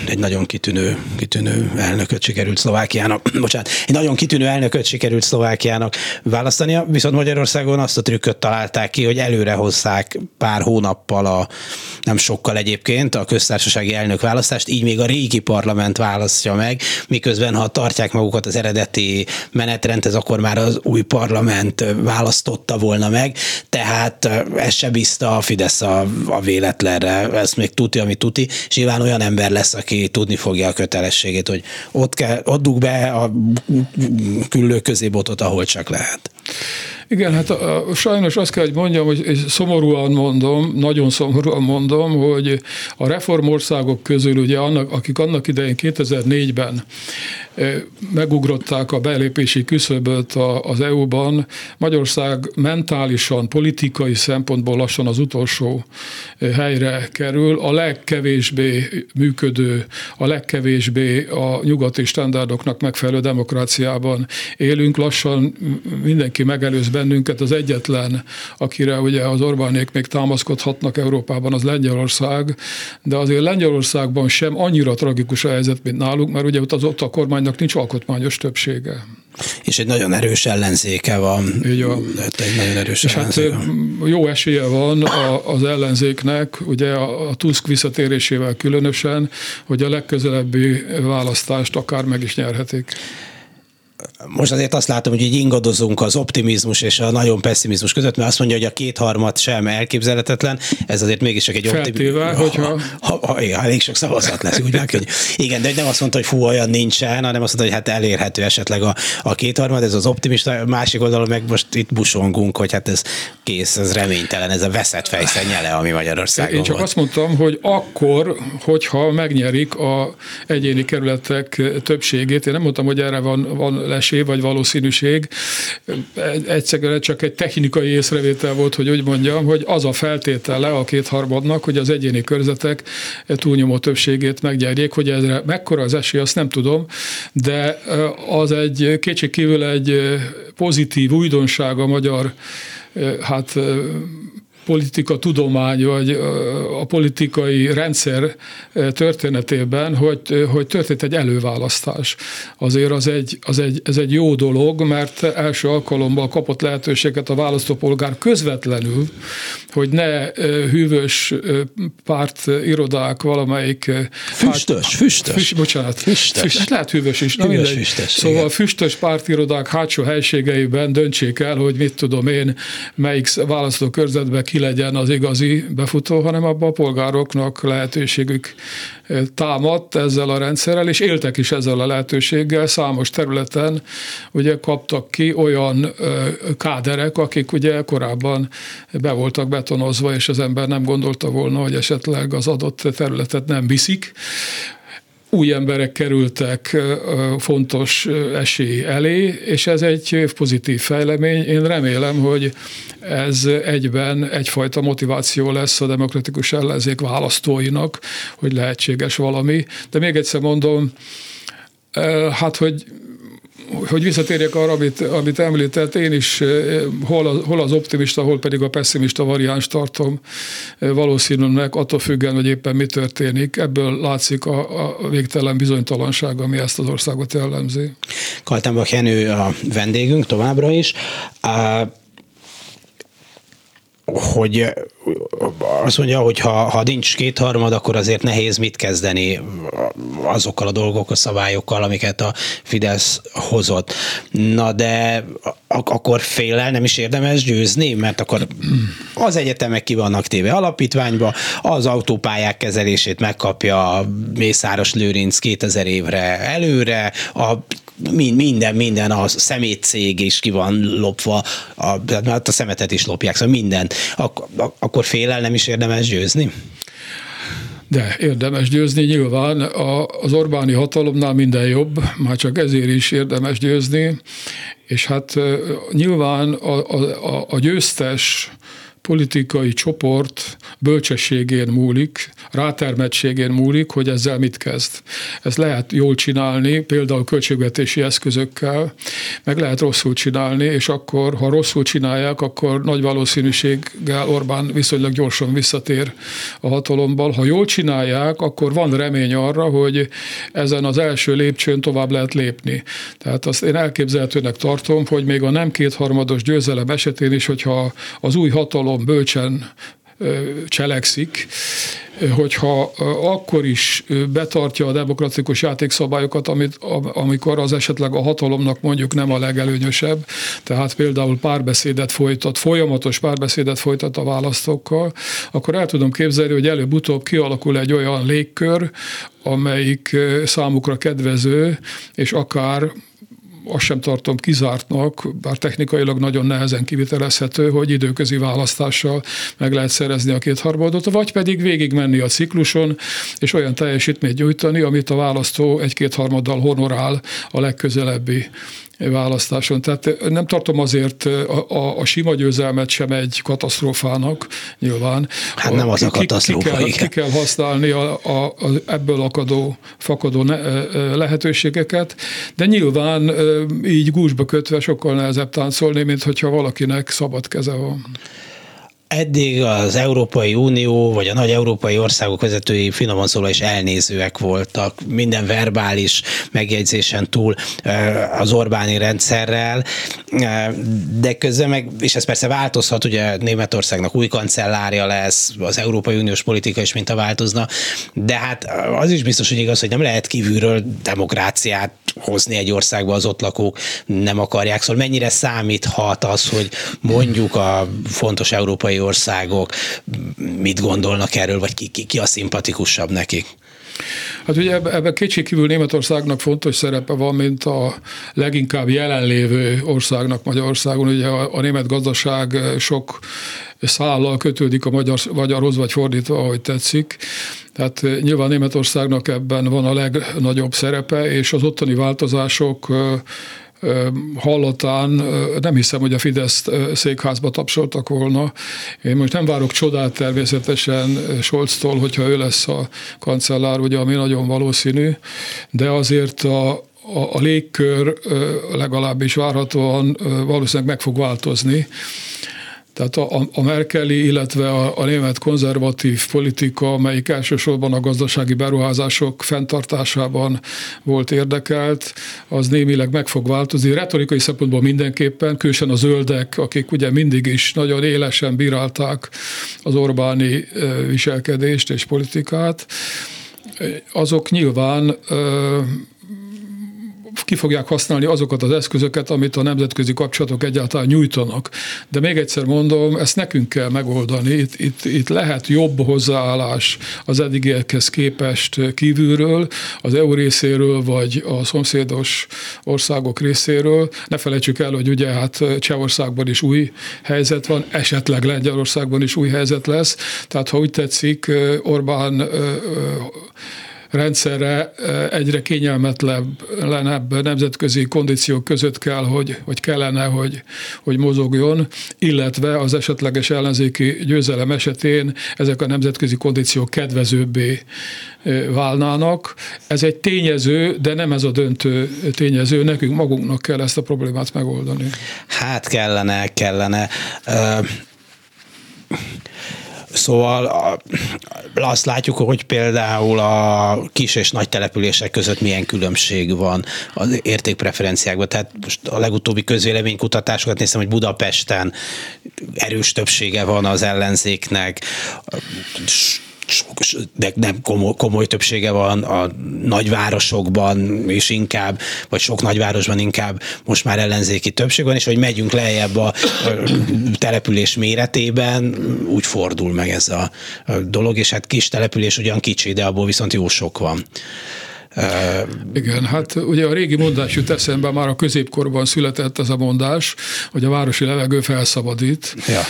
egy nagyon kitűnő, kitűnő elnököt sikerült Szlovákiának, [CLEARS THROAT] bocsánat, egy nagyon kitűnő elnököt sikerült Szlovákiának választania, viszont Magyarországon azt a trükköt találták ki, hogy előre hozzák pár hónappal, a, nem sokkal egyébként, a köztársasági elnök választást, így még a régi parlament választja meg, miközben ha tartják magukat az eredeti menetrendhez, akkor már az új parlament választotta volna meg, tehát ez se bízta a Fidesz a, a véletlenre, ezt még tuti, ami tuti, és nyilván olyan ember ember lesz, aki tudni fogja a kötelességét, hogy ott kell, adjuk be a küllő közébotot, ahol csak lehet. Igen, hát a, a, sajnos azt kell, hogy mondjam, hogy szomorúan mondom, nagyon szomorúan mondom, hogy a reformországok közül, ugye annak, akik annak idején 2004-ben megugrották a belépési küszöböt az EU-ban, Magyarország mentálisan, politikai szempontból lassan az utolsó helyre kerül, a legkevésbé működő, a legkevésbé a nyugati standardoknak megfelelő demokráciában élünk, lassan mindenki megelőz bennünket, az egyetlen, akire ugye az Orbánék még támaszkodhatnak Európában, az Lengyelország, de azért Lengyelországban sem annyira tragikus a helyzet, mint nálunk, mert ugye ott az ott a kormánynak nincs alkotmányos többsége. És egy nagyon erős ellenzéke van. Így van. Egy nagyon erős és hát jó esélye van az ellenzéknek, ugye a Tusk visszatérésével különösen, hogy a legközelebbi választást akár meg is nyerhetik most azért azt látom, hogy így ingadozunk az optimizmus és a nagyon pessimizmus között, mert azt mondja, hogy a kétharmad sem elképzelhetetlen, ez azért mégis csak egy optimizmus. hogyha... Ha, ha, igen, elég sok szavazat lesz, úgy meg, hogy igen, de nem azt mondta, hogy fú, olyan nincsen, hanem azt mondta, hogy hát elérhető esetleg a, a kétharmad, ez az optimista, másik oldalon meg most itt busongunk, hogy hát ez kész, ez reménytelen, ez a veszett fejszennyele, ami Magyarországon Én csak volt. azt mondtam, hogy akkor, hogyha megnyerik a egyéni kerületek többségét, én nem mondtam, hogy erre van, van esély vagy valószínűség. Egyszerűen csak egy technikai észrevétel volt, hogy úgy mondjam, hogy az a feltétele a kétharmadnak, hogy az egyéni körzetek túlnyomó többségét meggyerjék, hogy ezre mekkora az esély, azt nem tudom, de az egy kétségkívül egy pozitív újdonság a magyar hát politika tudomány, vagy a politikai rendszer történetében, hogy, hogy történt egy előválasztás. Azért az egy, az egy, ez egy jó dolog, mert első alkalommal kapott lehetőséget a választópolgár közvetlenül, hogy ne hűvös párt irodák valamelyik... Füstös, hát, füstös. Füst, bocsánat, füstös. füstös. Lehet hűvös is, na mindegy. Füstös, szóval igen. füstös pártirodák hátsó helységeiben döntsék el, hogy mit tudom én, melyik választókörzetbe ki legyen az igazi befutó, hanem abban a polgároknak lehetőségük eh, támadt ezzel a rendszerrel, és éltek is ezzel a lehetőséggel. Számos területen ugye kaptak ki olyan eh, káderek, akik ugye korábban be voltak betonozva, és az ember nem gondolta volna, hogy esetleg az adott területet nem viszik új emberek kerültek fontos esély elé, és ez egy pozitív fejlemény. Én remélem, hogy ez egyben egyfajta motiváció lesz a demokratikus ellenzék választóinak, hogy lehetséges valami. De még egyszer mondom, hát, hogy hogy visszatérjek arra, amit, amit említett, én is eh, hol az, hol az optimista, hol pedig a pessimista variáns tartom eh, valószínűleg, attól függően, hogy éppen mi történik. Ebből látszik a, a végtelen bizonytalanság, ami ezt az országot jellemzi. Kaltenbach Jenő a vendégünk továbbra is hogy azt mondja, hogy ha, ha nincs kétharmad, akkor azért nehéz mit kezdeni azokkal a dolgokkal, a szabályokkal, amiket a Fidesz hozott. Na de akkor félel nem is érdemes győzni, mert akkor az egyetemek ki vannak téve alapítványba, az autópályák kezelését megkapja Mészáros Lőrinc 2000 évre előre, a minden, minden, a szemétcég is ki van lopva, a, hát a szemetet is lopják, szóval minden. Ak- akkor félel nem is érdemes győzni? De érdemes győzni nyilván. A, az Orbáni hatalomnál minden jobb, már csak ezért is érdemes győzni. És hát nyilván a, a, a győztes politikai csoport bölcsességén múlik, rátermettségén múlik, hogy ezzel mit kezd. Ez lehet jól csinálni, például költségvetési eszközökkel, meg lehet rosszul csinálni, és akkor, ha rosszul csinálják, akkor nagy valószínűséggel Orbán viszonylag gyorsan visszatér a hatalomból. Ha jól csinálják, akkor van remény arra, hogy ezen az első lépcsőn tovább lehet lépni. Tehát azt én elképzelhetőnek tartom, hogy még a nem kétharmados győzelem esetén is, hogyha az új hatalom hatalom bölcsen cselekszik, hogyha akkor is betartja a demokratikus játékszabályokat, amit, amikor az esetleg a hatalomnak mondjuk nem a legelőnyösebb, tehát például párbeszédet folytat, folyamatos párbeszédet folytat a választókkal, akkor el tudom képzelni, hogy előbb-utóbb kialakul egy olyan légkör, amelyik számukra kedvező, és akár azt sem tartom kizártnak, bár technikailag nagyon nehezen kivitelezhető, hogy időközi választással meg lehet szerezni a kétharmadot, vagy pedig végig menni a cikluson, és olyan teljesítményt nyújtani, amit a választó egy-kétharmaddal honorál a legközelebbi választáson. Tehát nem tartom azért a, a, a sima győzelmet sem egy katasztrófának, nyilván. Hát nem az a katasztrófa, ki, ki, kell, ki kell használni a, a, a, ebből akadó, fakadó ne, lehetőségeket, de nyilván így gúzsba kötve sokkal nehezebb táncolni, mint hogyha valakinek szabad keze van eddig az Európai Unió, vagy a nagy európai országok vezetői finoman szólva is elnézőek voltak, minden verbális megjegyzésen túl az Orbáni rendszerrel, de közben meg, és ez persze változhat, ugye Németországnak új kancellárja lesz, az Európai Uniós politika is mint a változna, de hát az is biztos, hogy igaz, hogy nem lehet kívülről demokráciát hozni egy országba, az ott lakók nem akarják, szóval mennyire számíthat az, hogy mondjuk a fontos európai országok mit gondolnak erről, vagy ki, ki, ki a szimpatikusabb nekik? Hát ugye ebben ebbe kétségkívül Németországnak fontos szerepe van, mint a leginkább jelenlévő országnak Magyarországon. Ugye a, a német gazdaság sok szállal kötődik a magyar, magyarhoz, vagy fordítva, ahogy tetszik. Tehát nyilván Németországnak ebben van a legnagyobb szerepe, és az ottani változások hallatán nem hiszem, hogy a Fidesz székházba tapsoltak volna. Én most nem várok csodát természetesen Scholztól, hogyha ő lesz a kancellár, ugye, ami nagyon valószínű, de azért a, a, a légkör legalábbis várhatóan valószínűleg meg fog változni. Tehát a, a Merkeli, illetve a, a német konzervatív politika, amelyik elsősorban a gazdasági beruházások fenntartásában volt érdekelt, az némileg meg fog változni. Retorikai szempontból mindenképpen, különösen a zöldek, akik ugye mindig is nagyon élesen bírálták az Orbáni viselkedést és politikát, azok nyilván ki fogják használni azokat az eszközöket, amit a nemzetközi kapcsolatok egyáltalán nyújtanak. De még egyszer mondom, ezt nekünk kell megoldani. Itt, itt, itt lehet jobb hozzáállás az eddigiekhez képest kívülről, az EU részéről, vagy a szomszédos országok részéről. Ne felejtsük el, hogy ugye hát Csehországban is új helyzet van, esetleg Lengyelországban is új helyzet lesz. Tehát ha úgy tetszik, Orbán rendszerre egyre kényelmetlenebb nemzetközi kondíciók között kell, hogy, hogy kellene, hogy, hogy mozogjon, illetve az esetleges ellenzéki győzelem esetén ezek a nemzetközi kondíciók kedvezőbbé válnának. Ez egy tényező, de nem ez a döntő tényező. Nekünk magunknak kell ezt a problémát megoldani. Hát kellene, kellene. Uh Szóval azt látjuk, hogy például a kis és nagy települések között milyen különbség van az értékpreferenciákban. Tehát most a legutóbbi közvéleménykutatásokat néztem, hogy Budapesten erős többsége van az ellenzéknek, de nem komoly, komoly többsége van a nagyvárosokban is inkább, vagy sok nagyvárosban inkább most már ellenzéki többség van, és hogy megyünk lejjebb a, település méretében, úgy fordul meg ez a dolog, és hát kis település ugyan kicsi, de abból viszont jó sok van. Igen, hát ugye a régi mondás jut eszembe, már a középkorban született ez a mondás, hogy a városi levegő felszabadít. Ja.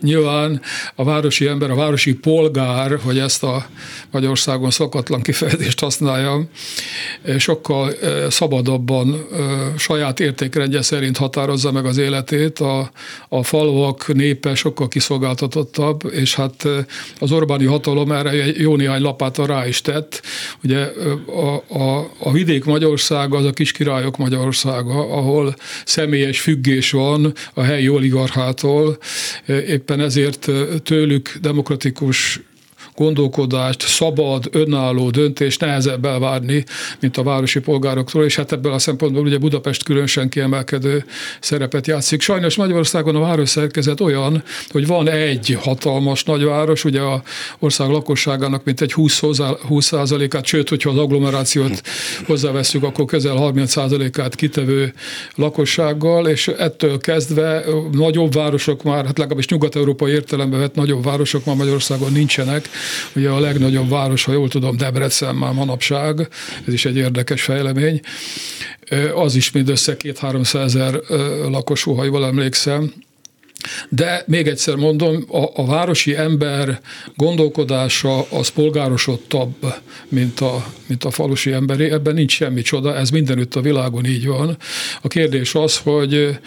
Nyilván a városi ember, a városi polgár, hogy ezt a Magyarországon szokatlan kifejezést használjam, sokkal szabadabban saját értékrendje szerint határozza meg az életét. A, a falvak népe sokkal kiszolgáltatottabb, és hát az Orbáni hatalom erre jó néhány lapáta rá is tett. Ugye a, a, a vidék Magyarországa az a kiskirályok Magyarországa, ahol személyes függés van a helyi oligarchától, éppen ezért tőlük demokratikus gondolkodást, szabad, önálló döntést nehezebb elvárni, mint a városi polgároktól, és hát ebből a szempontból ugye Budapest különösen kiemelkedő szerepet játszik. Sajnos Magyarországon a város szerkezet olyan, hogy van egy hatalmas nagyváros, ugye a ország lakosságának mint egy 20, 20 át sőt, hogyha az agglomerációt hozzáveszünk, akkor közel 30% át kitevő lakossággal, és ettől kezdve nagyobb városok már, hát legalábbis nyugat-európai értelemben vett nagyobb városok már Magyarországon nincsenek, Ugye a legnagyobb város, ha jól tudom, Debrecen már manapság, ez is egy érdekes fejlemény. Az is mindössze két-háromszáz ezer lakosú, ha jól emlékszem, de még egyszer mondom, a, a városi ember gondolkodása az polgárosodtabb, mint a, mint a falusi emberé. Ebben nincs semmi csoda, ez mindenütt a világon így van. A kérdés az, hogy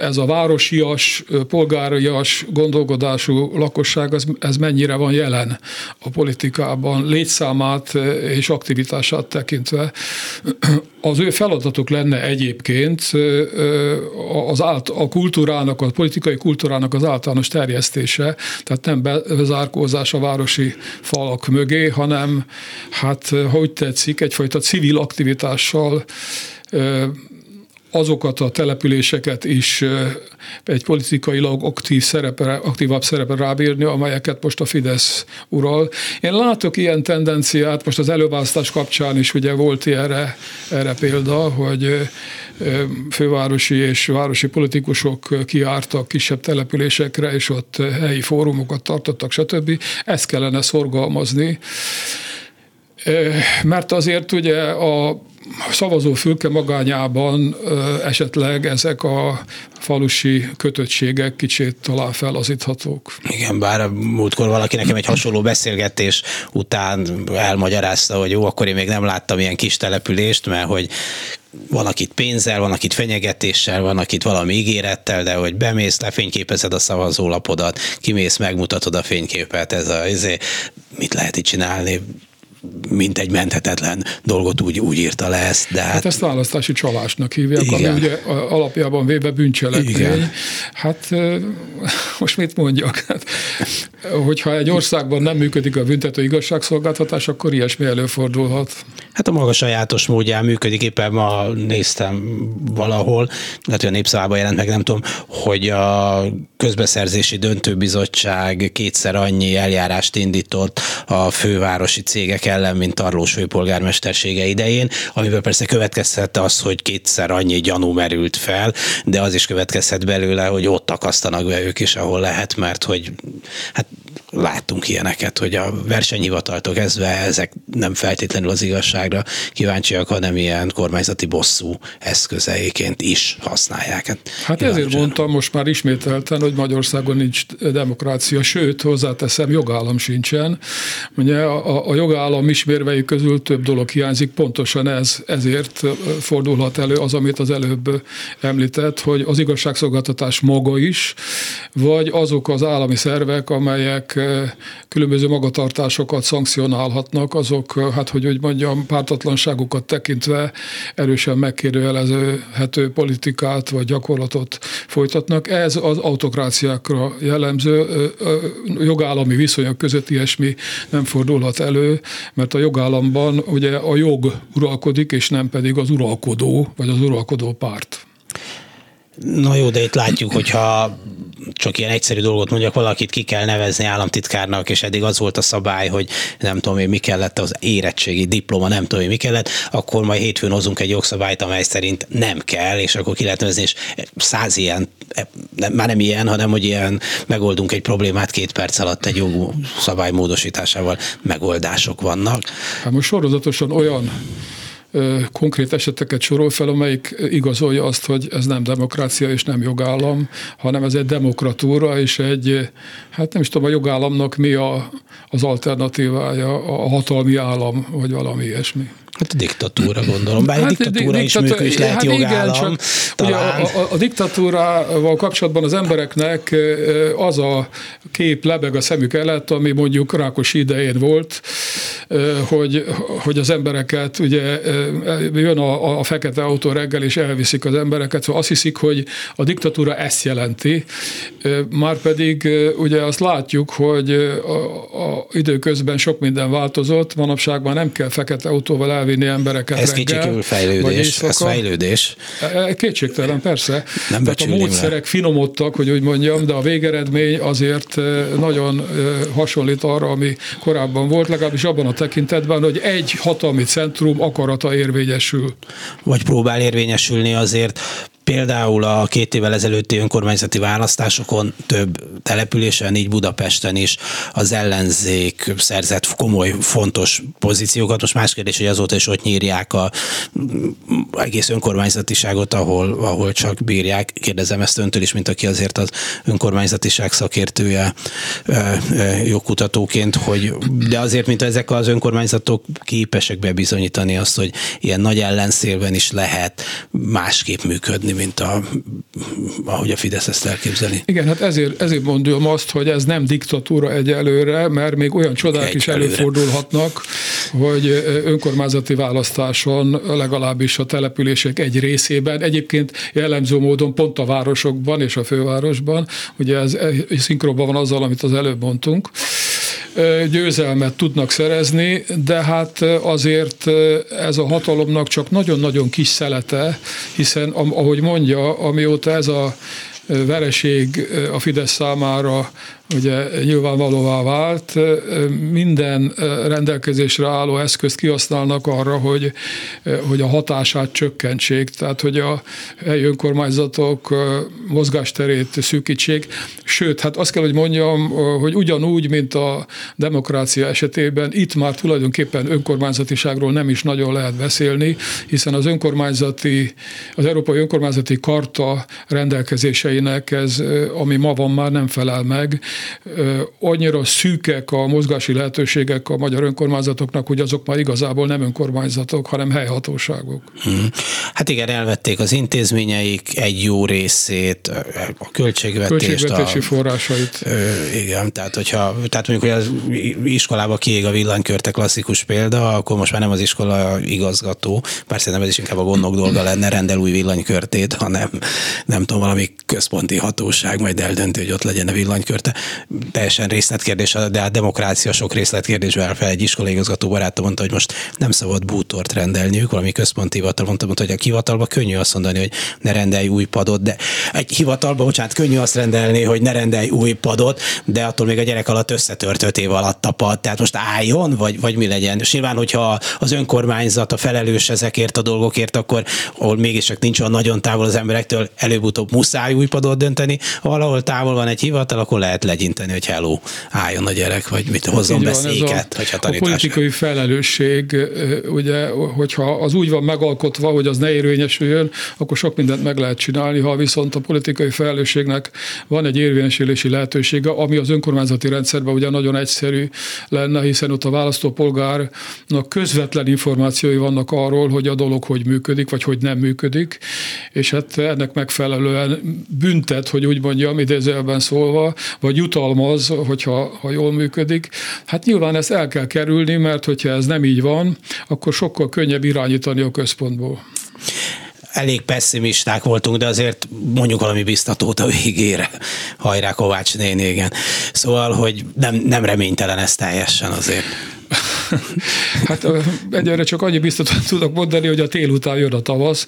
ez a városias, polgárias gondolkodású lakosság, ez, ez mennyire van jelen a politikában, létszámát és aktivitását tekintve. Az ő feladatuk lenne egyébként az át, a kultúrának, a politikai kultúrának az általános terjesztése, tehát nem bezárkózás a városi falak mögé, hanem hát, hogy tetszik, egyfajta civil aktivitással azokat a településeket is egy politikailag aktív szerepe, aktívabb szerepe rábírni, amelyeket most a Fidesz ural. Én látok ilyen tendenciát, most az előválasztás kapcsán is ugye volt erre, erre példa, hogy fővárosi és városi politikusok kiártak kisebb településekre, és ott helyi fórumokat tartottak, stb. Ezt kellene szorgalmazni. Mert azért ugye a szavazó fülke magányában esetleg ezek a falusi kötöttségek kicsit talán felazíthatók. Igen, bár múltkor valaki nekem egy hasonló beszélgetés után elmagyarázta, hogy jó, akkor én még nem láttam ilyen kis települést, mert hogy van akit pénzzel, van akit fenyegetéssel, van akit valami ígérettel, de hogy bemész, lefényképezed a szavazólapodat, kimész, megmutatod a fényképet, ez a, ez, mit lehet itt csinálni, mint egy menthetetlen dolgot úgy, úgy írta le ezt. De hát, hát ezt választási csalásnak hívják, igen. ami ugye alapjában véve bűncselekmény. Igen. Hát most mit mondjak? Hát, hogyha egy országban nem működik a büntető igazságszolgáltatás, akkor ilyesmi előfordulhat. Hát a maga sajátos módján működik, éppen ma néztem valahol, lehet, hogy a népszavában jelent meg, nem tudom, hogy a közbeszerzési döntőbizottság kétszer annyi eljárást indított a fővárosi cégek ellen, mint Tarlós főpolgármestersége idején, amiből persze következhette az, hogy kétszer annyi gyanú merült fel, de az is következhet belőle, hogy ott akasztanak be ők is, ahol lehet, mert hogy hát láttunk ilyeneket, hogy a versenyhivataltól kezdve ezek nem feltétlenül az igazságra kíváncsiak, hanem ilyen kormányzati bosszú eszközeiként is használják. Hát, hát ezért mondtam most már ismételten, hogy Magyarországon nincs demokrácia, sőt, hozzáteszem, jogállam sincsen. Ugye a, a jogállam ismérvei közül több dolog hiányzik, pontosan ez, ezért fordulhat elő az, amit az előbb említett, hogy az igazságszolgáltatás maga is, vagy azok az állami szervek, amelyek különböző magatartásokat szankcionálhatnak, azok, hát hogy úgy mondjam, pártatlanságukat tekintve erősen megkérdőjelezhető politikát vagy gyakorlatot folytatnak. Ez az autokráciákra jellemző jogállami viszonyok között ilyesmi nem fordulhat elő, mert a jogállamban ugye a jog uralkodik, és nem pedig az uralkodó, vagy az uralkodó párt. Na jó, de itt látjuk, hogyha csak ilyen egyszerű dolgot mondjak, valakit ki kell nevezni államtitkárnak, és eddig az volt a szabály, hogy nem tudom én mi kellett, az érettségi diploma, nem tudom én mi kellett, akkor majd hétfőn hozunk egy jogszabályt, amely szerint nem kell, és akkor ki lehet nevezni, és száz ilyen, nem, már nem ilyen, hanem hogy ilyen megoldunk egy problémát két perc alatt egy jogú szabály módosításával megoldások vannak. Hát most sorozatosan olyan konkrét eseteket sorol fel, amelyik igazolja azt, hogy ez nem demokrácia és nem jogállam, hanem ez egy demokratúra, és egy, hát nem is tudom, a jogállamnak mi a, az alternatívája, a hatalmi állam, vagy valami ilyesmi. Hát a diktatúra gondolom, bár hát, a diktatúra is működik, is lehet hát jogállam. Igen, csak ugye a, a, a diktatúrával kapcsolatban az embereknek az a kép lebeg a szemük előtt, ami mondjuk Rákos idején volt, hogy, hogy az embereket, ugye jön a, a fekete autó reggel, és elviszik az embereket, szóval azt hiszik, hogy a diktatúra ezt jelenti, Márpedig ugye azt látjuk, hogy a, a időközben sok minden változott, manapság már nem kell fekete autóval elvinni embereket Ez kicsikül fejlődés, ez fejlődés. E, kétségtelen, persze. Nem Tehát a módszerek le. finomodtak, hogy úgy mondjam, de a végeredmény azért nagyon hasonlít arra, ami korábban volt, legalábbis abban a tekintetben, hogy egy hatalmi centrum akarata érvényesül. Vagy próbál érvényesülni azért Például a két évvel ezelőtti önkormányzati választásokon több településen, így Budapesten is az ellenzék szerzett komoly, fontos pozíciókat. Most más kérdés, hogy azóta is ott nyírják a egész önkormányzatiságot, ahol, ahol csak bírják. Kérdezem ezt öntől is, mint aki azért az önkormányzatiság szakértője jogkutatóként, hogy de azért, mint ezek az önkormányzatok képesek bebizonyítani azt, hogy ilyen nagy ellenszélben is lehet másképp működni, mint a, ahogy a Fidesz ezt elképzeli. Igen, hát ezért, ezért mondom azt, hogy ez nem diktatúra egyelőre, mert még olyan csodák egy is előre. előfordulhatnak, hogy önkormányzati választáson legalábbis a települések egy részében, egyébként jellemző módon pont a városokban és a fővárosban, ugye ez szinkronban van azzal, amit az előbb mondtunk, győzelmet tudnak szerezni, de hát azért ez a hatalomnak csak nagyon-nagyon kis szelete, hiszen ahogy mondja, amióta ez a vereség a Fidesz számára ugye nyilvánvalóvá vált, minden rendelkezésre álló eszközt kihasználnak arra, hogy, hogy a hatását csökkentsék, tehát hogy a helyi önkormányzatok mozgásterét szűkítsék. Sőt, hát azt kell, hogy mondjam, hogy ugyanúgy, mint a demokrácia esetében, itt már tulajdonképpen önkormányzatiságról nem is nagyon lehet beszélni, hiszen az önkormányzati, az Európai Önkormányzati Karta rendelkezéseinek ez, ami ma van, már nem felel meg, annyira szűkek a mozgási lehetőségek a magyar önkormányzatoknak, hogy azok már igazából nem önkormányzatok, hanem helyhatóságok. Hmm. Hát igen, elvették az intézményeik egy jó részét, a költségvetést. Költségvetési a, forrásait. Igen, tehát hogyha, tehát mondjuk, hogy az iskolába kiég a villanykörte klasszikus példa, akkor most már nem az iskola igazgató, persze nem ez is inkább a gondok dolga lenne, rendel új villanykörtét, hanem nem tudom, valami központi hatóság majd eldönti, hogy ott legyen a villanykörte teljesen részletkérdés, de a demokrácia sok részletkérdésben fel. Egy iskolaigazgató barátom mondta, hogy most nem szabad bútort rendelniük, valami központi hivatal mondta, mondta, hogy a hivatalba könnyű azt mondani, hogy ne rendelj új padot, de egy hivatalba, bocsánat, könnyű azt rendelni, hogy ne rendelj új padot, de attól még a gyerek alatt összetört öt év alatt a pad. Tehát most álljon, vagy, vagy mi legyen? És nyilván, hogyha az önkormányzat a felelős ezekért a dolgokért, akkor ahol mégis csak nincs olyan nagyon távol az emberektől, előbb-utóbb muszáj új padot dönteni, valahol távol van egy hivatal, akkor lehet legyinteni hogy hello, álljon a gyerek, vagy mit hozzon be széket, a, a politikai felelősség, ugye, hogyha az úgy van megalkotva, hogy az ne érvényesüljön, akkor sok mindent meg lehet csinálni, ha viszont a politikai felelősségnek van egy érvényesülési lehetősége, ami az önkormányzati rendszerben ugye nagyon egyszerű lenne, hiszen ott a választópolgárnak közvetlen információi vannak arról, hogy a dolog hogy működik, vagy hogy nem működik, és hát ennek megfelelően büntet, hogy úgy mondjam, idézőjelben szólva, vagy jutalma alkalmaz, hogyha ha jól működik. Hát nyilván ezt el kell kerülni, mert hogyha ez nem így van, akkor sokkal könnyebb irányítani a központból elég pessimisták voltunk, de azért mondjuk valami biztatót a végére. Hajrá Kovács néni, igen. Szóval, hogy nem, nem reménytelen ez teljesen azért. [LAUGHS] hát egyre csak annyi biztosan tudok mondani, hogy a tél után jön a tavasz,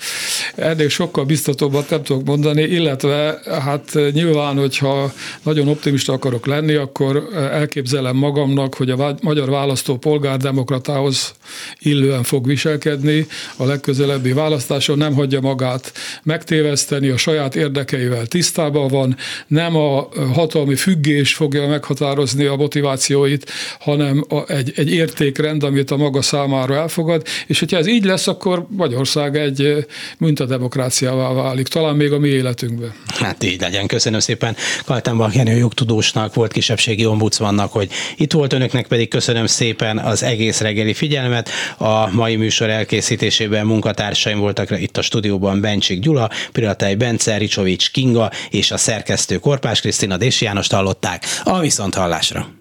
ennél sokkal biztatóbbat nem tudok mondani, illetve hát nyilván, hogyha nagyon optimista akarok lenni, akkor elképzelem magamnak, hogy a magyar választó polgárdemokratához illően fog viselkedni. A legközelebbi választáson, nem hagyja magát megtéveszteni, a saját érdekeivel tisztában van, nem a hatalmi függés fogja meghatározni a motivációit, hanem egy, egy értékrend, amit a maga számára elfogad, és hogyha ez így lesz, akkor Magyarország egy mintademokráciává válik, talán még a mi életünkben. Hát így legyen. Köszönöm szépen Kaltenbach Jenő jogtudósnak, volt kisebbségi ombudsmannak, hogy itt volt önöknek pedig köszönöm szépen az egész reggeli figyelmet. A mai műsor elkészítésében munkatársaim voltak itt a stúdióban Bencsik Gyula, Piratai Bence, Ricsovics Kinga és a szerkesztő Korpás Krisztina Dési Jánost hallották a Viszonthallásra.